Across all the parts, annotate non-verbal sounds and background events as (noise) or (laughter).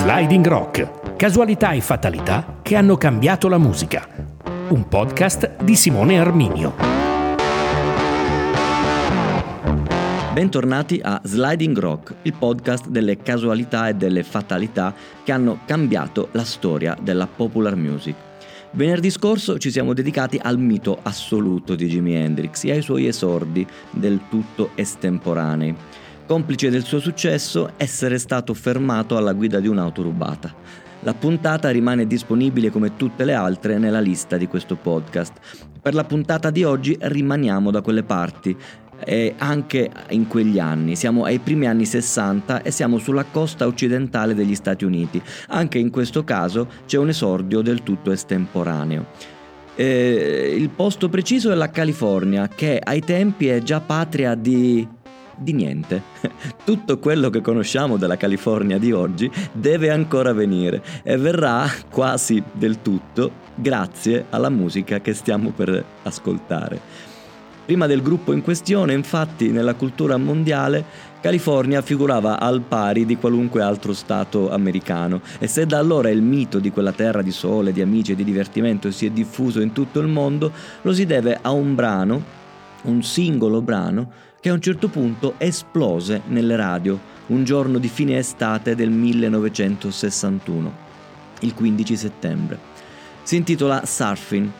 Sliding Rock, casualità e fatalità che hanno cambiato la musica. Un podcast di Simone Arminio. Bentornati a Sliding Rock, il podcast delle casualità e delle fatalità che hanno cambiato la storia della popular music. Venerdì scorso ci siamo dedicati al mito assoluto di Jimi Hendrix e ai suoi esordi del tutto estemporanei complice del suo successo essere stato fermato alla guida di un'auto rubata. La puntata rimane disponibile come tutte le altre nella lista di questo podcast. Per la puntata di oggi rimaniamo da quelle parti e anche in quegli anni. Siamo ai primi anni 60 e siamo sulla costa occidentale degli Stati Uniti. Anche in questo caso c'è un esordio del tutto estemporaneo. Eh, il posto preciso è la California, che ai tempi è già patria di di niente. (laughs) Tutto quello che conosciamo della California di oggi deve ancora venire e verrà quasi del tutto grazie alla musica che stiamo per ascoltare. Prima del gruppo in questione, infatti, nella cultura mondiale, California figurava al pari di qualunque altro stato americano e se da allora il mito di quella terra di sole, di amici e di divertimento si è diffuso in tutto il mondo, lo si deve a un brano, un singolo brano, che a un certo punto esplose nelle radio un giorno di fine estate del 1961, il 15 settembre. Si intitola Surfing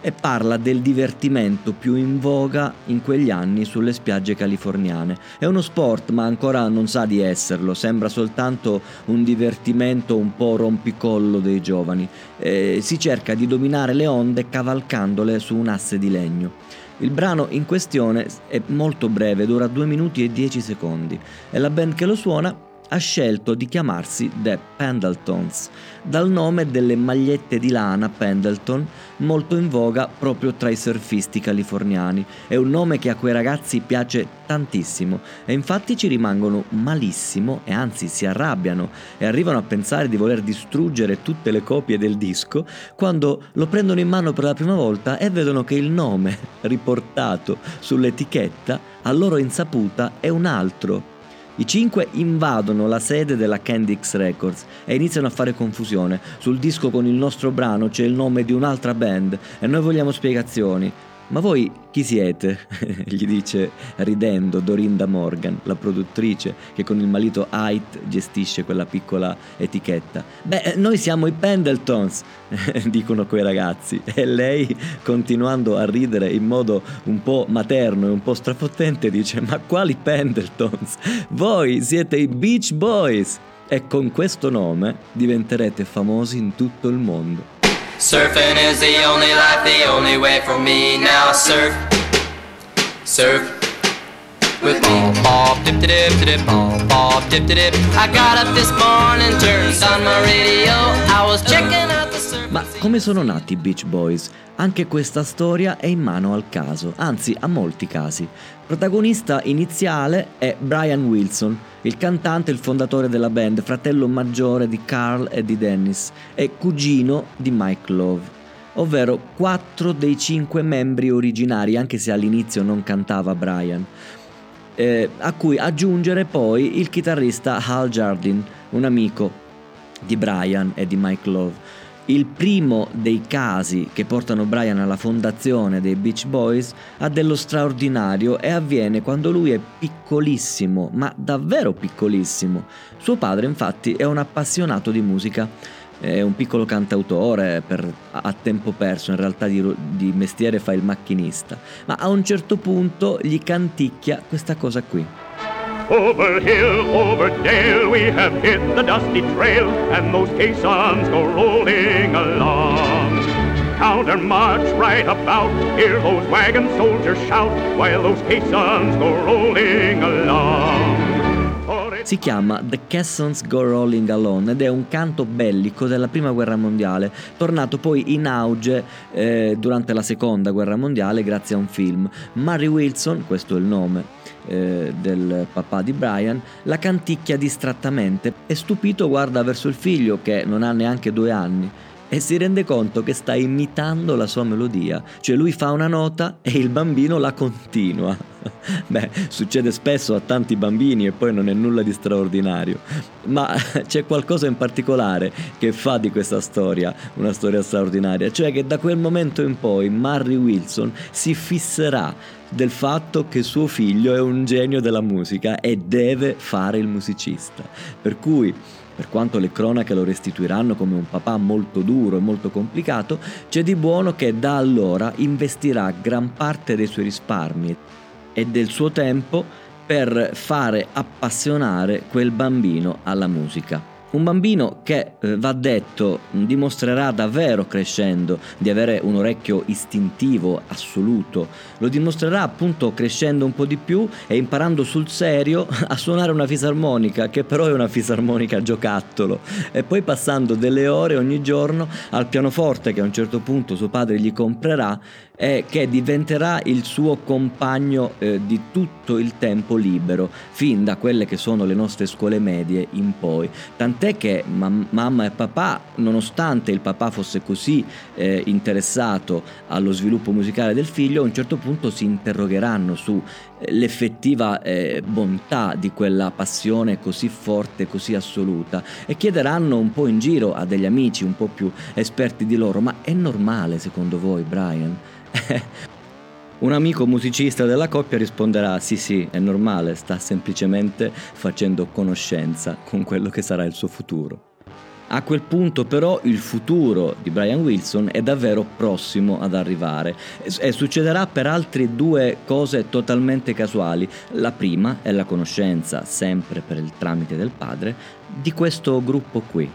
e parla del divertimento più in voga in quegli anni sulle spiagge californiane. È uno sport, ma ancora non sa di esserlo, sembra soltanto un divertimento un po' rompicollo dei giovani. Eh, si cerca di dominare le onde cavalcandole su un asse di legno. Il brano in questione è molto breve, dura 2 minuti e 10 secondi. E la band che lo suona ha scelto di chiamarsi The Pendletons, dal nome delle magliette di lana Pendleton, molto in voga proprio tra i surfisti californiani. È un nome che a quei ragazzi piace tantissimo e infatti ci rimangono malissimo e anzi si arrabbiano e arrivano a pensare di voler distruggere tutte le copie del disco quando lo prendono in mano per la prima volta e vedono che il nome riportato sull'etichetta a loro insaputa è un altro i cinque invadono la sede della Candix Records e iniziano a fare confusione. Sul disco con il nostro brano c'è il nome di un'altra band e noi vogliamo spiegazioni. Ma voi chi siete? (laughs) gli dice ridendo Dorinda Morgan, la produttrice che con il malito Height gestisce quella piccola etichetta. Beh, noi siamo i Pendletons, (laughs) dicono quei ragazzi. E lei, continuando a ridere in modo un po' materno e un po' strafottente, dice: Ma quali Pendletons? Voi siete i Beach Boys! E con questo nome diventerete famosi in tutto il mondo. Surfing is the only life, the only way for me now. Surf, surf with me. Bob, dip, dip, dip, bob, bob, dip, dip. I got up this morning, turned on my radio. I was checking out the. Ma come sono nati i Beach Boys? Anche questa storia è in mano al caso, anzi a molti casi. Protagonista iniziale è Brian Wilson, il cantante e il fondatore della band, fratello maggiore di Carl e di Dennis e cugino di Mike Love ovvero quattro dei cinque membri originari, anche se all'inizio non cantava Brian, eh, a cui aggiungere poi il chitarrista Hal Jardin, un amico di Brian e di Mike Love. Il primo dei casi che portano Brian alla fondazione dei Beach Boys ha dello straordinario e avviene quando lui è piccolissimo, ma davvero piccolissimo. Suo padre infatti è un appassionato di musica, è un piccolo cantautore per, a tempo perso, in realtà di, di mestiere fa il macchinista, ma a un certo punto gli canticchia questa cosa qui. Over hill, over dale, we have hit the dusty trail, and those caissons go rolling along. Counter march right about, hear those wagon soldiers shout, while those caissons go rolling along. Si chiama The Caissons Go Rolling Alone ed è un canto bellico della prima guerra mondiale, tornato poi in auge eh, durante la seconda guerra mondiale grazie a un film. Murray Wilson, questo è il nome eh, del papà di Brian, la canticchia distrattamente e stupito guarda verso il figlio che non ha neanche due anni e si rende conto che sta imitando la sua melodia, cioè lui fa una nota e il bambino la continua. (laughs) Beh, succede spesso a tanti bambini e poi non è nulla di straordinario, ma (laughs) c'è qualcosa in particolare che fa di questa storia una storia straordinaria, cioè che da quel momento in poi Marry Wilson si fisserà del fatto che suo figlio è un genio della musica e deve fare il musicista. Per cui per quanto le cronache lo restituiranno come un papà molto duro e molto complicato, c'è di buono che da allora investirà gran parte dei suoi risparmi e del suo tempo per fare appassionare quel bambino alla musica. Un bambino che, eh, va detto, dimostrerà davvero crescendo di avere un orecchio istintivo assoluto, lo dimostrerà appunto crescendo un po' di più e imparando sul serio (laughs) a suonare una fisarmonica, che però è una fisarmonica giocattolo, e poi passando delle ore ogni giorno al pianoforte che a un certo punto suo padre gli comprerà e che diventerà il suo compagno eh, di tutto il tempo libero, fin da quelle che sono le nostre scuole medie in poi. Tant'è che mam- mamma e papà, nonostante il papà fosse così eh, interessato allo sviluppo musicale del figlio, a un certo punto si interrogheranno sull'effettiva eh, eh, bontà di quella passione così forte, così assoluta e chiederanno un po' in giro a degli amici un po' più esperti di loro, ma è normale secondo voi Brian? (laughs) Un amico musicista della coppia risponderà sì sì, è normale, sta semplicemente facendo conoscenza con quello che sarà il suo futuro. A quel punto però il futuro di Brian Wilson è davvero prossimo ad arrivare e succederà per altre due cose totalmente casuali. La prima è la conoscenza, sempre per il tramite del padre, di questo gruppo qui.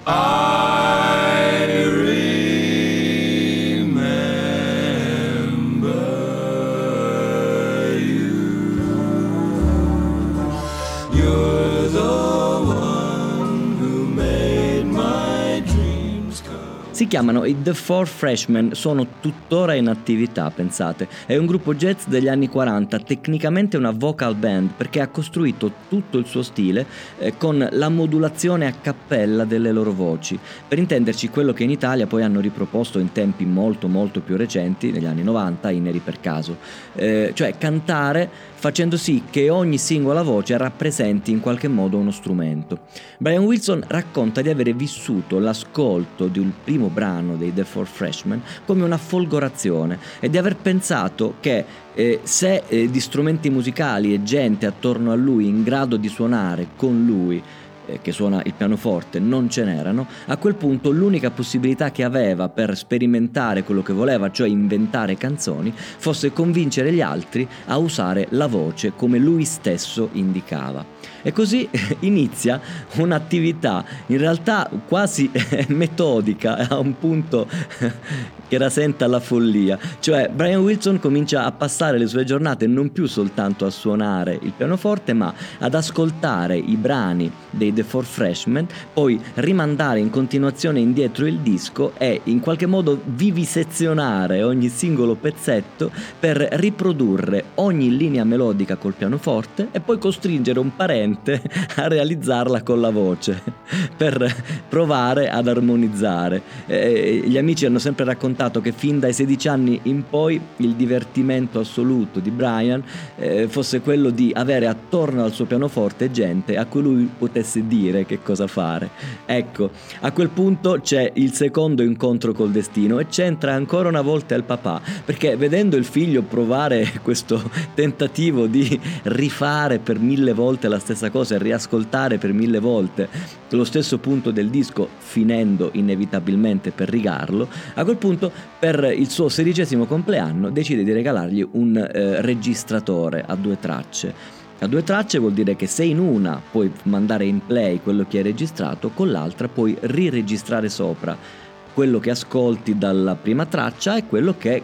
Si chiamano i The Four Freshmen, sono tuttora in attività, pensate. È un gruppo jazz degli anni 40, tecnicamente una vocal band perché ha costruito tutto il suo stile eh, con la modulazione a cappella delle loro voci. Per intenderci, quello che in Italia poi hanno riproposto in tempi molto molto più recenti, negli anni 90, i Neri per caso. Eh, cioè cantare facendo sì che ogni singola voce rappresenti in qualche modo uno strumento. Brian Wilson racconta di avere vissuto l'ascolto di un primo brano dei The Four Freshmen come una folgorazione e di aver pensato che eh, se eh, di strumenti musicali e gente attorno a lui in grado di suonare con lui eh, che suona il pianoforte non ce n'erano, a quel punto l'unica possibilità che aveva per sperimentare quello che voleva, cioè inventare canzoni, fosse convincere gli altri a usare la voce come lui stesso indicava. E così (laughs) inizia un'attività in realtà quasi (laughs) metodica, (laughs) a un punto che rasenta la follia. Cioè Brian Wilson comincia a passare le sue giornate non più soltanto a suonare il pianoforte, ma ad ascoltare i brani dei The Four Freshmen, poi rimandare in continuazione indietro il disco e in qualche modo vivisezionare ogni singolo pezzetto per riprodurre ogni linea melodica col pianoforte e poi costringere un parente (laughs) a realizzarla con la voce (laughs) per provare ad armonizzare. Eh, gli amici hanno sempre raccontato che fin dai 16 anni in poi il divertimento assoluto di Brian eh, fosse quello di avere attorno al suo pianoforte gente a cui lui potesse dire che cosa fare. Ecco, a quel punto c'è il secondo incontro col destino e c'entra ancora una volta il papà, perché vedendo il figlio provare (laughs) questo tentativo di rifare per mille volte la stessa cosa e riascoltare per mille volte lo stesso punto del disco, finendo inevitabilmente per rigarlo, a quel punto per il suo sedicesimo compleanno decide di regalargli un eh, registratore a due tracce. A due tracce vuol dire che se in una puoi mandare in play quello che hai registrato, con l'altra puoi riregistrare sopra quello che ascolti dalla prima traccia e quello che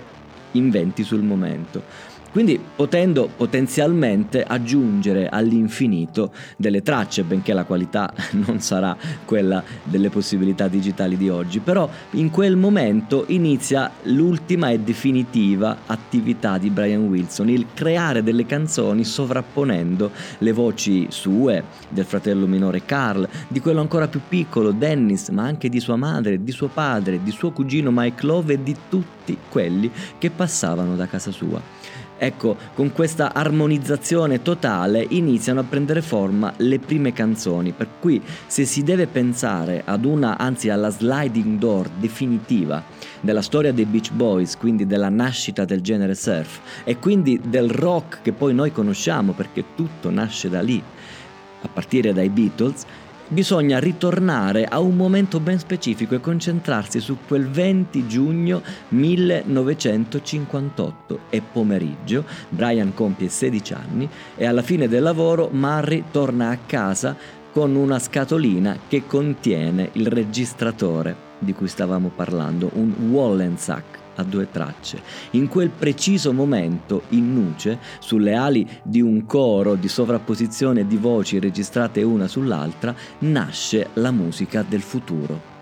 inventi sul momento. Quindi potendo potenzialmente aggiungere all'infinito delle tracce, benché la qualità (laughs) non sarà quella delle possibilità digitali di oggi, però in quel momento inizia l'ultima e definitiva attività di Brian Wilson, il creare delle canzoni sovrapponendo le voci sue, del fratello minore Carl, di quello ancora più piccolo Dennis, ma anche di sua madre, di suo padre, di suo cugino Mike Love e di tutti quelli che passavano da casa sua. Ecco, con questa armonizzazione totale iniziano a prendere forma le prime canzoni, per cui se si deve pensare ad una, anzi alla sliding door definitiva della storia dei Beach Boys, quindi della nascita del genere surf e quindi del rock che poi noi conosciamo perché tutto nasce da lì, a partire dai Beatles, bisogna ritornare a un momento ben specifico e concentrarsi su quel 20 giugno 1958. È pomeriggio, Brian compie 16 anni e alla fine del lavoro Murray torna a casa con una scatolina che contiene il registratore di cui stavamo parlando, un Wallensack a due tracce. In quel preciso momento, in nuce, sulle ali di un coro di sovrapposizione di voci registrate una sull'altra, nasce la musica del futuro.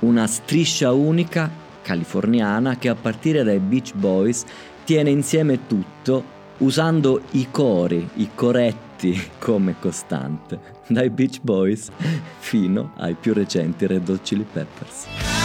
Una striscia unica, californiana, che a partire dai Beach Boys tiene insieme tutto usando i cori, i coretti (laughs) come costante, dai Beach Boys fino ai più recenti Red Hot Chili Peppers.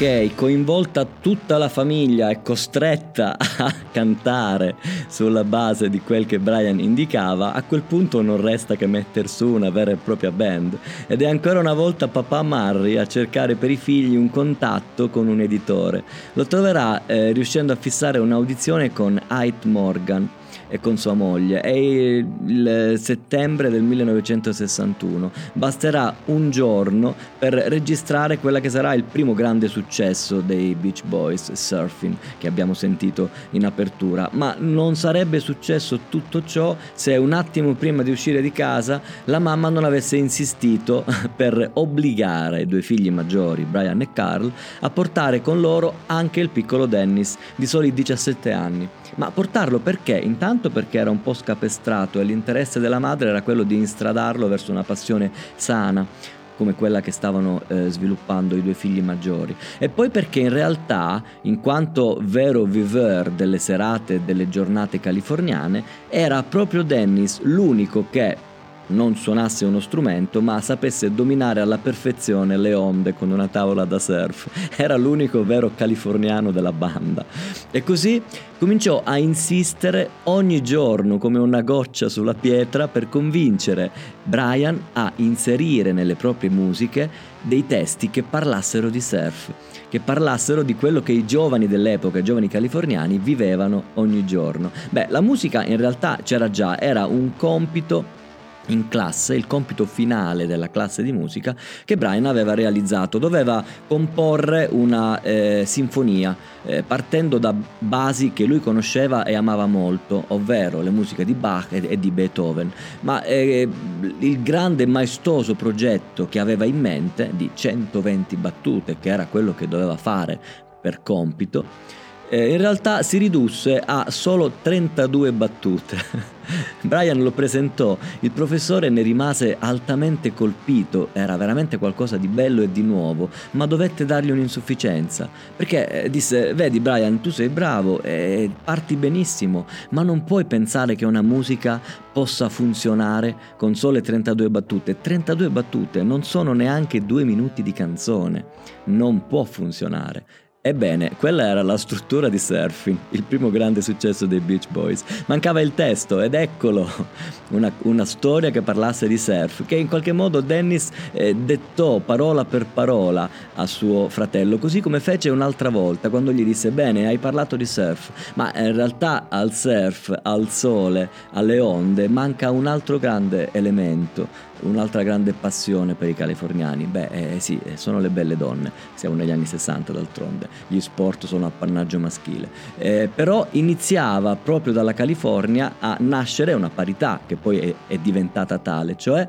Ok, coinvolta tutta la famiglia e costretta a cantare sulla base di quel che Brian indicava, a quel punto non resta che mettere su una vera e propria band. Ed è ancora una volta papà Murray a cercare per i figli un contatto con un editore. Lo troverà eh, riuscendo a fissare un'audizione con Ait Morgan e con sua moglie. È il settembre del 1961. Basterà un giorno per registrare quella che sarà il primo grande successo dei Beach Boys, Surfing, che abbiamo sentito in apertura. Ma non sarebbe successo tutto ciò se un attimo prima di uscire di casa la mamma non avesse insistito (laughs) per obbligare i due figli maggiori, Brian e Carl, a portare con loro anche il piccolo Dennis, di soli 17 anni. Ma portarlo perché? Intanto perché era un po' scapestrato e l'interesse della madre era quello di instradarlo verso una passione sana come quella che stavano eh, sviluppando i due figli maggiori. E poi perché in realtà, in quanto vero viveur delle serate e delle giornate californiane, era proprio Dennis l'unico che non suonasse uno strumento, ma sapesse dominare alla perfezione le onde con una tavola da surf. (laughs) Era l'unico vero californiano della banda. E così cominciò a insistere ogni giorno come una goccia sulla pietra per convincere Brian a inserire nelle proprie musiche dei testi che parlassero di surf, che parlassero di quello che i giovani dell'epoca, i giovani californiani, vivevano ogni giorno. Beh, la musica in realtà c'era già, era un compito in classe il compito finale della classe di musica che Brian aveva realizzato. Doveva comporre una eh, sinfonia eh, partendo da basi che lui conosceva e amava molto, ovvero le musiche di Bach e, e di Beethoven. Ma eh, il grande e maestoso progetto che aveva in mente di 120 battute, che era quello che doveva fare per compito, in realtà si ridusse a solo 32 battute. (laughs) Brian lo presentò, il professore ne rimase altamente colpito, era veramente qualcosa di bello e di nuovo, ma dovette dargli un'insufficienza, perché eh, disse, vedi Brian, tu sei bravo e parti benissimo, ma non puoi pensare che una musica possa funzionare con sole 32 battute. 32 battute non sono neanche due minuti di canzone, non può funzionare. Ebbene, quella era la struttura di Surfing, il primo grande successo dei Beach Boys. Mancava il testo ed eccolo, (laughs) una, una storia che parlasse di surf, che in qualche modo Dennis eh, dettò parola per parola a suo fratello, così come fece un'altra volta quando gli disse bene, hai parlato di surf, ma in realtà al surf, al sole, alle onde manca un altro grande elemento, un'altra grande passione per i californiani? Beh, eh, sì, sono le belle donne. Siamo negli anni 60 d'altronde. Gli sport sono appannaggio maschile. Eh, però iniziava proprio dalla California a nascere una parità che poi è, è diventata tale, cioè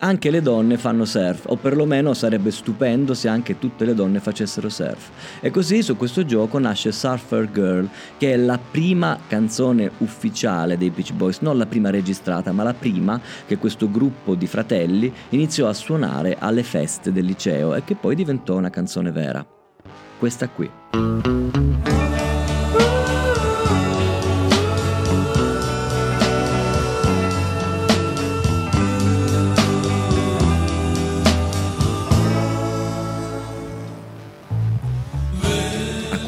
anche le donne fanno surf, o perlomeno sarebbe stupendo se anche tutte le donne facessero surf. E così su questo gioco nasce Surfer Girl, che è la prima canzone ufficiale dei Beach Boys, non la prima registrata, ma la prima che questo gruppo di fratelli iniziò a suonare alle feste del liceo e che poi diventò una canzone vera. Questa qui.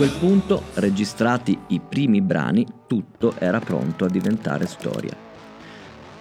Quel punto, registrati i primi brani, tutto era pronto a diventare storia.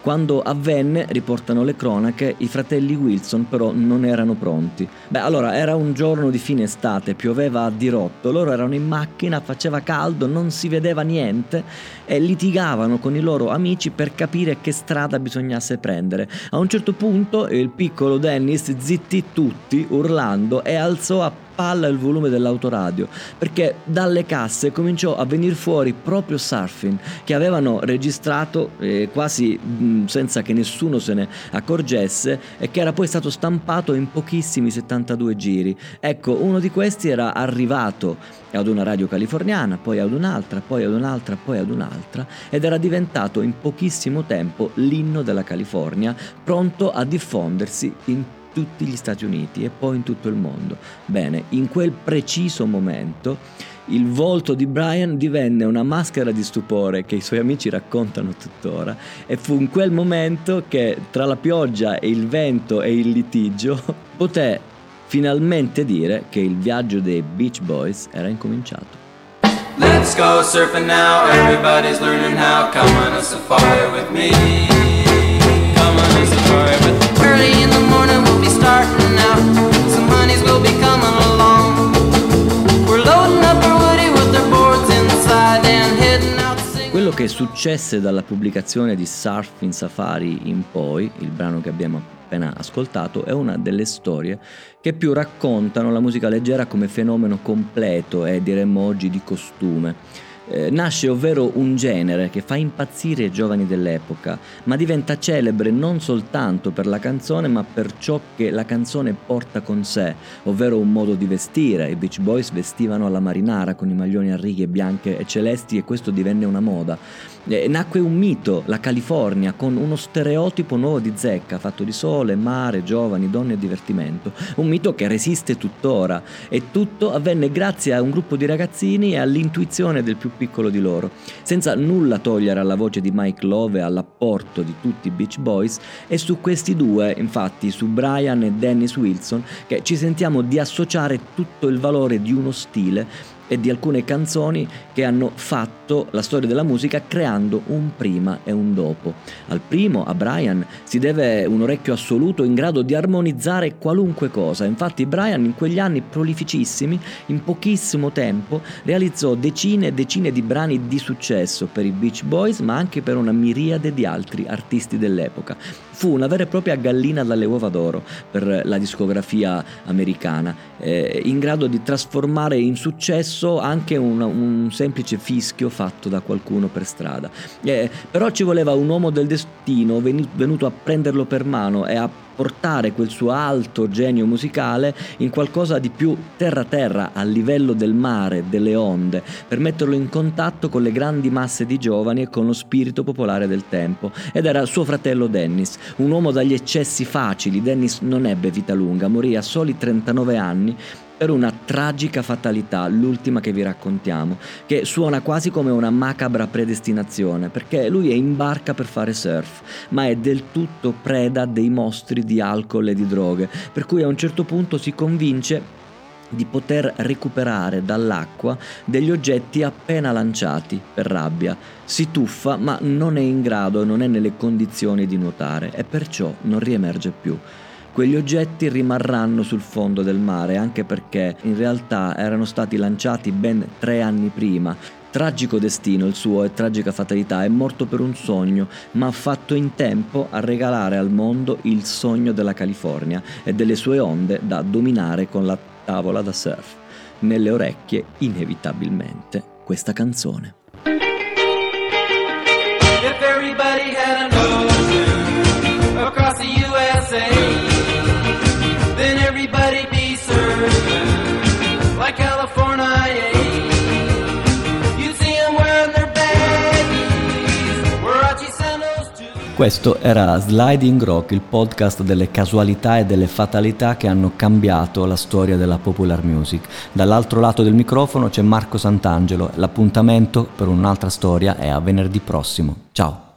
Quando avvenne, riportano le cronache, i fratelli Wilson però non erano pronti. Beh, allora era un giorno di fine estate, pioveva a dirotto, loro erano in macchina, faceva caldo, non si vedeva niente e litigavano con i loro amici per capire che strada bisognasse prendere. A un certo punto il piccolo Dennis zittì tutti urlando e alzò a palla il volume dell'autoradio perché dalle casse cominciò a venire fuori proprio Surfing che avevano registrato eh, quasi mh, mm, senza che nessuno se ne accorgesse e che era poi stato stampato in pochissimi 72 giri. Ecco, uno di questi era arrivato ad una radio californiana, poi ad un'altra, poi ad un'altra, poi ad un'altra ed era diventato in pochissimo tempo l'inno della California, pronto a diffondersi in tutti gli Stati Uniti e poi in tutto il mondo. Bene, in quel preciso momento il volto di Brian divenne una maschera di stupore che i suoi amici raccontano tuttora e fu in quel momento che tra la pioggia e il vento e il litigio (laughs) poté finalmente dire che il viaggio dei Beach Boys era incominciato. Let's go surfing now, everybody's learning how. Come on a safari with me. Come on a safari with me. Early in the morning we'll be starting Quello che successe dalla pubblicazione di Surfing Safari in poi, il brano che abbiamo appena ascoltato è una delle storie che più raccontano la musica leggera come fenomeno completo e diremmo oggi di costume. Eh, nasce ovvero un genere che fa impazzire i giovani dell'epoca, ma diventa celebre non soltanto per la canzone, ma per ciò che la canzone porta con sé, ovvero un modo di vestire. I Beach Boys vestivano alla marinara con i maglioni a righe bianche e celesti e questo divenne una moda. Eh, nacque un mito, la California, con uno stereotipo nuovo di zecca, fatto di sole, mare, giovani, donne e divertimento. Un mito che resiste tuttora e tutto avvenne grazie a un gruppo di ragazzini e all'intuizione del più piccolo di loro, senza nulla togliere alla voce di Mike Love e all'apporto di tutti i Beach Boys. E su questi due, infatti, su Brian e Dennis Wilson, che ci sentiamo di associare tutto il valore di uno stile e di alcune canzoni che hanno fatto la storia della musica creando un prima e un dopo. Al primo, a Brian, si deve un orecchio assoluto in grado di armonizzare qualunque cosa. Infatti Brian in quegli anni prolificissimi, in pochissimo tempo, realizzò decine e decine di brani di successo per i Beach Boys, ma anche per una miriade di altri artisti dell'epoca. Fu una vera e propria gallina dalle uova d'oro per la discografia americana, eh, in grado di trasformare in successo spesso anche un, un semplice fischio fatto da qualcuno per strada. Eh, però ci voleva un uomo del destino venuto a prenderlo per mano e a portare quel suo alto genio musicale in qualcosa di più terra-terra, a livello del mare, delle onde, per metterlo in contatto con le grandi masse di giovani e con lo spirito popolare del tempo. Ed era suo fratello Dennis, un uomo dagli eccessi facili. Dennis non ebbe vita lunga, morì a soli 39 anni per una tragica fatalità, l'ultima che vi raccontiamo, che suona quasi come una macabra predestinazione, perché lui è in barca per fare surf, ma è del tutto preda dei mostri di alcol e di droghe, per cui a un certo punto si convince di poter recuperare dall'acqua degli oggetti appena lanciati per rabbia. Si tuffa ma non è in grado, non è nelle condizioni di nuotare e perciò non riemerge più quegli oggetti rimarranno sul fondo del mare, anche perché in realtà erano stati lanciati ben tre anni prima Tragico destino il suo e tragica fatalità, è morto per un sogno, ma ha fatto in tempo a regalare al mondo il sogno della California e delle sue onde da dominare con la tavola da surf. Nelle orecchie, inevitabilmente, questa canzone. Questo era Sliding Rock, il podcast delle casualità e delle fatalità che hanno cambiato la storia della popular music. Dall'altro lato del microfono c'è Marco Sant'Angelo. L'appuntamento per un'altra storia è a venerdì prossimo. Ciao!